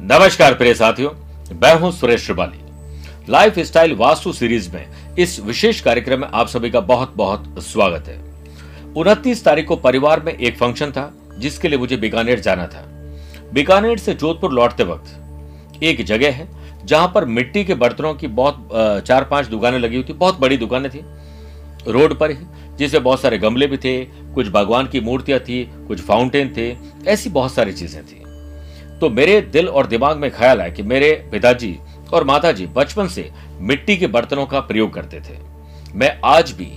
नमस्कार प्रिय साथियों, मैं हूँ Suresh Shrivali lifestyle vastu series में इस विशेष कार्यक्रम में आप सभी का बहुत बहुत स्वागत है। उनतीस तारीख को परिवार में एक फ़ंक्शन था, जिसके लिए मुझे बीकानेर जाना था। बीकानेर से जोधपुर लौटते वक्त एक जगह है, जहाँ पर मिट्टी के बर्तनों की बहुत चार पाँच दुकानें लगी हुई थी, बहुत बड़ी दुकानें थी। रोड पर ही, जिसमें बहुत सारे गमले भी थे, कुछ भगवान की मूर्तियाँ थी, कुछ फाउंटेन थे, ऐसी बहुत सारी चीज़ें थी। तो मेरे दिल और दिमाग में ख्याल आया कि मेरे पिताजी और माताजी बचपन से मिट्टी के बर्तनों का प्रयोग करते थे। मैं आज भी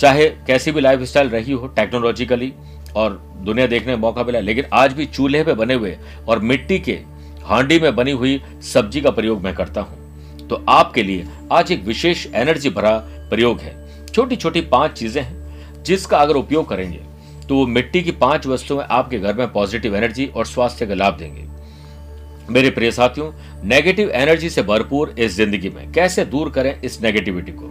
चाहे कैसी भी लाइफ स्टाइल रही हो टेक्नोलॉजिकली और दुनिया देखने का मौका मिला, लेकिन आज भी चूल्हे पे बने हुए और मिट्टी के हांडी में बनी हुई सब्ज़ी का प्रयोग मैं करता हूँ। तो आपके लिए आज एक विशेष एनर्जी भरा प्रयोग है। छोटी छोटी पाँच चीज़ें हैं जिसका अगर उपयोग करेंगे तो वो मिट्टी की पाँच वस्तुएँ आपके घर में पॉजिटिव एनर्जी और स्वास्थ्य का लाभ देंगे। मेरे प्रिय साथियों नेगेटिव एनर्जी से भरपूर इस ज़िंदगी में कैसे दूर करें इस नेगेटिविटी को?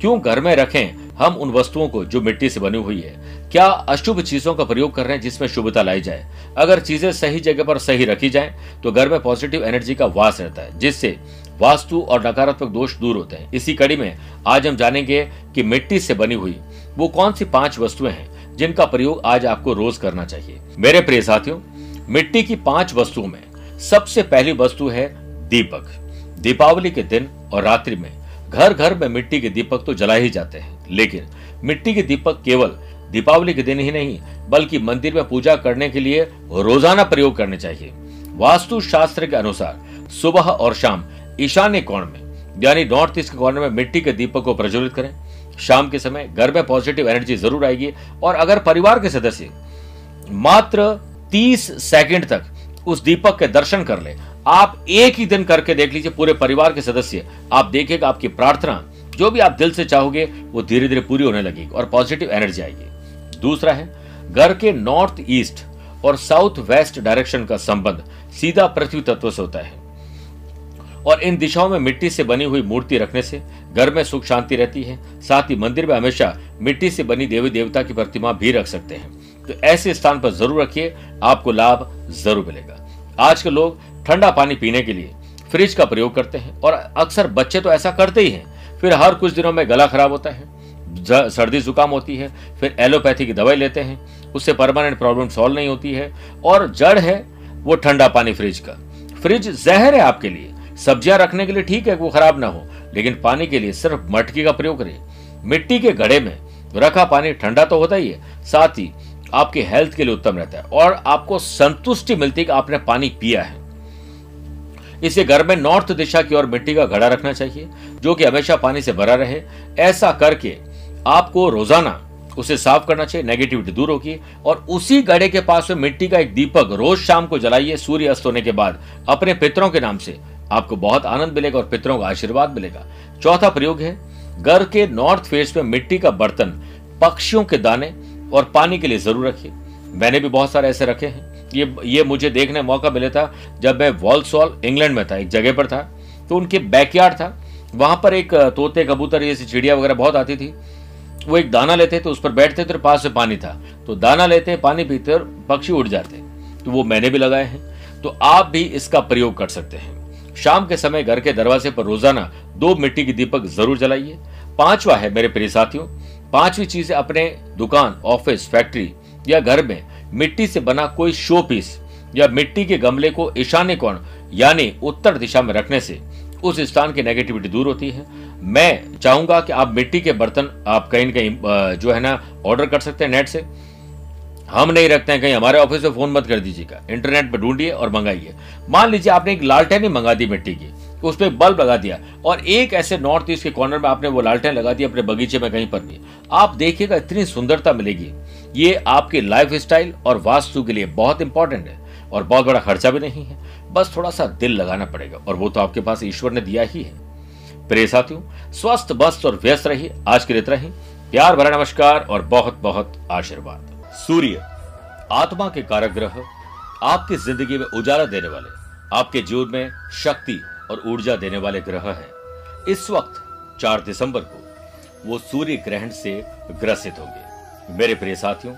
क्यों घर में रखें हम उन वस्तुओं को जो मिट्टी से बनी हुई है? क्या अशुभ चीज़ों का प्रयोग कर रहे हैं जिसमें शुभता लाई जाए? अगर चीज़ें सही जगह पर सही रखी जाए तो घर में पॉजिटिव एनर्जी का वास रहता है, जिससे वास्तु और नकारात्मक दोष दूर होते हैं। इसी कड़ी में आज हम जानेंगे कि मिट्टी से बनी हुई वो कौन सी पाँच वस्तुएँ हैं जिनका प्रयोग आज आपको रोज करना चाहिए। मेरे प्रिय साथियों, मिट्टी की पाँच वस्तुओं में सबसे पहली वस्तु है दीपक। दीपावली के दिन और रात्रि में घर घर में मिट्टी के दीपक तो जलाए ही जाते हैं। लेकिन मिट्टी के दीपक केवल दीपावली के दिन ही नहीं, बल्कि मंदिर में पूजा करने के लिए रोज़ाना प्रयोग करने चाहिए। वास्तु शास्त्र के अनुसार सुबह और शाम ईशान्य कोण में, यानी नॉर्थ ईस्ट के कॉर्नर में मिट्टी के दीपक को प्रज्वलित करें। शाम के समय घर में पॉजिटिव एनर्जी ज़रूर आएगी। और अगर परिवार के सदस्य मात्र 30 सेकंड तक उस दीपक के दर्शन कर ले, आप एक ही दिन करके देख लीजिए पूरे परिवार के सदस्य। आप देखिएगा आपकी प्रार्थना, जो भी आप दिल से चाहोगे, वो धीरे धीरे पूरी होने लगेगी और पॉजिटिव एनर्जी आएगी। दूसरा है, घर के नॉर्थ ईस्ट और साउथ वेस्ट डायरेक्शन का संबंध सीधा पृथ्वी तत्व से होता है। और इन दिशाओं में मिट्टी से बनी हुई मूर्ति रखने से घर में सुख शांति रहती है। साथ ही मंदिर में हमेशा मिट्टी से बनी देवी देवता की प्रतिमा भी रख सकते हैं। तो ऐसे स्थान पर ज़रूर रखिए, आपको लाभ ज़रूर मिलेगा। आज के लोग ठंडा पानी पीने के लिए फ्रिज का प्रयोग करते हैं और अक्सर बच्चे तो ऐसा करते ही हैं। फिर हर कुछ दिनों में गला खराब होता है सर्दी जुकाम होती है, फिर एलोपैथी की दवाई लेते हैं, उससे परमानेंट प्रॉब्लम सॉल्व नहीं होती है और जड़ है वो ठंडा पानी फ्रिज का। फ्रिज जहर है आपके लिए सब्ज़ियाँ रखने के लिए ठीक है वो खराब ना हो, लेकिन पानी के लिए सिर्फ़ मटकी का प्रयोग करें मिट्टी के घड़े में रखा पानी ठंडा तो होता ही है, साथ ही आपके हेल्थ के लिए उत्तम रहता है और आपको संतुष्टि मिलती है कि आपने पानी पिया है। इसे घर में नॉर्थ दिशा की ओर मिट्टी का घड़ा रखना चाहिए, जो कि हमेशा पानी से भरा रहे। ऐसा करके आपको रोज़ाना उसे साफ़ करना चाहिए, नेगेटिविटी दूर होगी और उसी गड़े के पास में मिट्टी का एक दीपक रोज शाम को जलाइए सूर्य अस्त होने के बाद अपने पितरों के नाम से आपको बहुत आनंद मिलेगा और पितरों का आशीर्वाद मिलेगा। चौथा प्रयोग है, घर के नॉर्थ फेस में मिट्टी का बर्तन, पक्षियों के दाने और पानी के लिए ज़रूर रखिए। मैंने भी बहुत सारे ऐसे रखे हैं। ये ये मुझे देखने मौका मिला था जब मैं वॉल्सॉल इंग्लैंड में था, एक जगह पर था तो उनके बैकयार्ड था। वहाँ पर एक तोते, कबूतर जैसी चिड़िया वगैरह बहुत आती थी। वो एक दाना लेते तो उस पर बैठते थे पास में पानी था। तो दाना लेते पानी पीते और पक्षी उड़ जाते तो वो मैंने भी लगाए हैं। तो आप भी इसका प्रयोग कर सकते हैं। शाम के समय घर के दरवाजे पर रोज़ाना दो मिट्टी की दीपक ज़रूर जलाइए। पांचवा है, मेरे प्रिय साथियों, पांचवी चीज़ अपने दुकान, ऑफ़िस, फैक्ट्री या घर में मिट्टी से बना कोई शो पीस या मिट्टी के गमले को ईशान्य कोण, यानी उत्तर दिशा में रखने से उस स्थान की नेगेटिविटी दूर होती है। मैं चाहूँगा कि आप मिट्टी के बर्तन आप कहीं न कहीं जो है ना ऑर्डर कर सकते हैं नेट से। हम नहीं रखते हैं, कहीं हमारे ऑफ़िस में फ़ोन मत कर दीजिएगा। इंटरनेट पर ढूंढिए और मंगाइए। मान लीजिए आपने एक लालटेन ही मंगा दी मिट्टी की, उस पर बल्ब लगा दिया और एक ऐसे नॉर्थ ईस्ट के कॉर्नर में आपने वो लालटेन लगा दी अपने बगीचे में कहीं पर भी। आप देखिएगा, इतनी सुंदरता मिलेगी। ये आपकी लाइफ स्टाइल और वास्तु के लिए बहुत इंपॉर्टेंट है और बहुत बड़ा खर्चा भी नहीं है। बस थोड़ा सा दिल लगाना पड़ेगा और वो तो आपके पास ईश्वर ने दिया ही है। प्रिय साथियों, स्वस्थ, बस्त और व्यस्त रहिए। आज के लिए इतना ही। प्यार भरा नमस्कार और बहुत बहुत आशीर्वाद। सूर्य, आत्मा के कारक ग्रह आपकी ज़िंदगी में उजाला देने वाले, आपके जीवन में शक्ति और ऊर्जा देने वाले ग्रह है। इस वक्त 4 दिसंबर को, वो सूर्य ग्रहण से ग्रसित होंगे। मेरे प्रिय साथियों,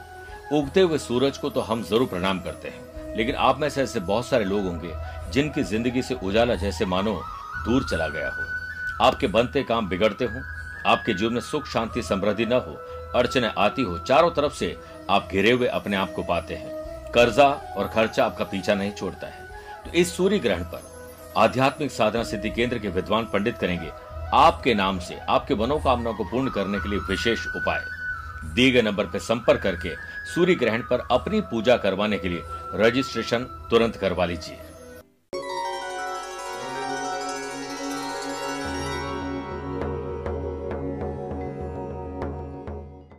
उगते हुए सूरज को तो हम ज़रूर प्रणाम करते हैं, लेकिन आप में से ऐसे बहुत सारे लोग होंगे, जिनकी ज़िंदगी से उजाला जैसे मानो दूर चला गया हो। आपके बनते काम बिगड़ते हो, आपके जीवन में सुख, शांति, समृद्धि न हो अड़चने आती हो, चारों तरफ़ से आप घिरे हुए अपने आप को पाते हैं। कर्जा और खर्चा आपका पीछा नहीं छोड़ता है। तो इस सूर्य ग्रहण पर आध्यात्मिक साधना सिद्धि केंद्र के विद्वान पंडित करेंगे, आपके नाम से, आपके मनोकामना को पूर्ण करने के लिए विशेष उपाय। दिए गए नंबर पर संपर्क करके सूर्य ग्रहण पर अपनी पूजा करवाने के लिए रजिस्ट्रेशन तुरंत करवा लीजिए।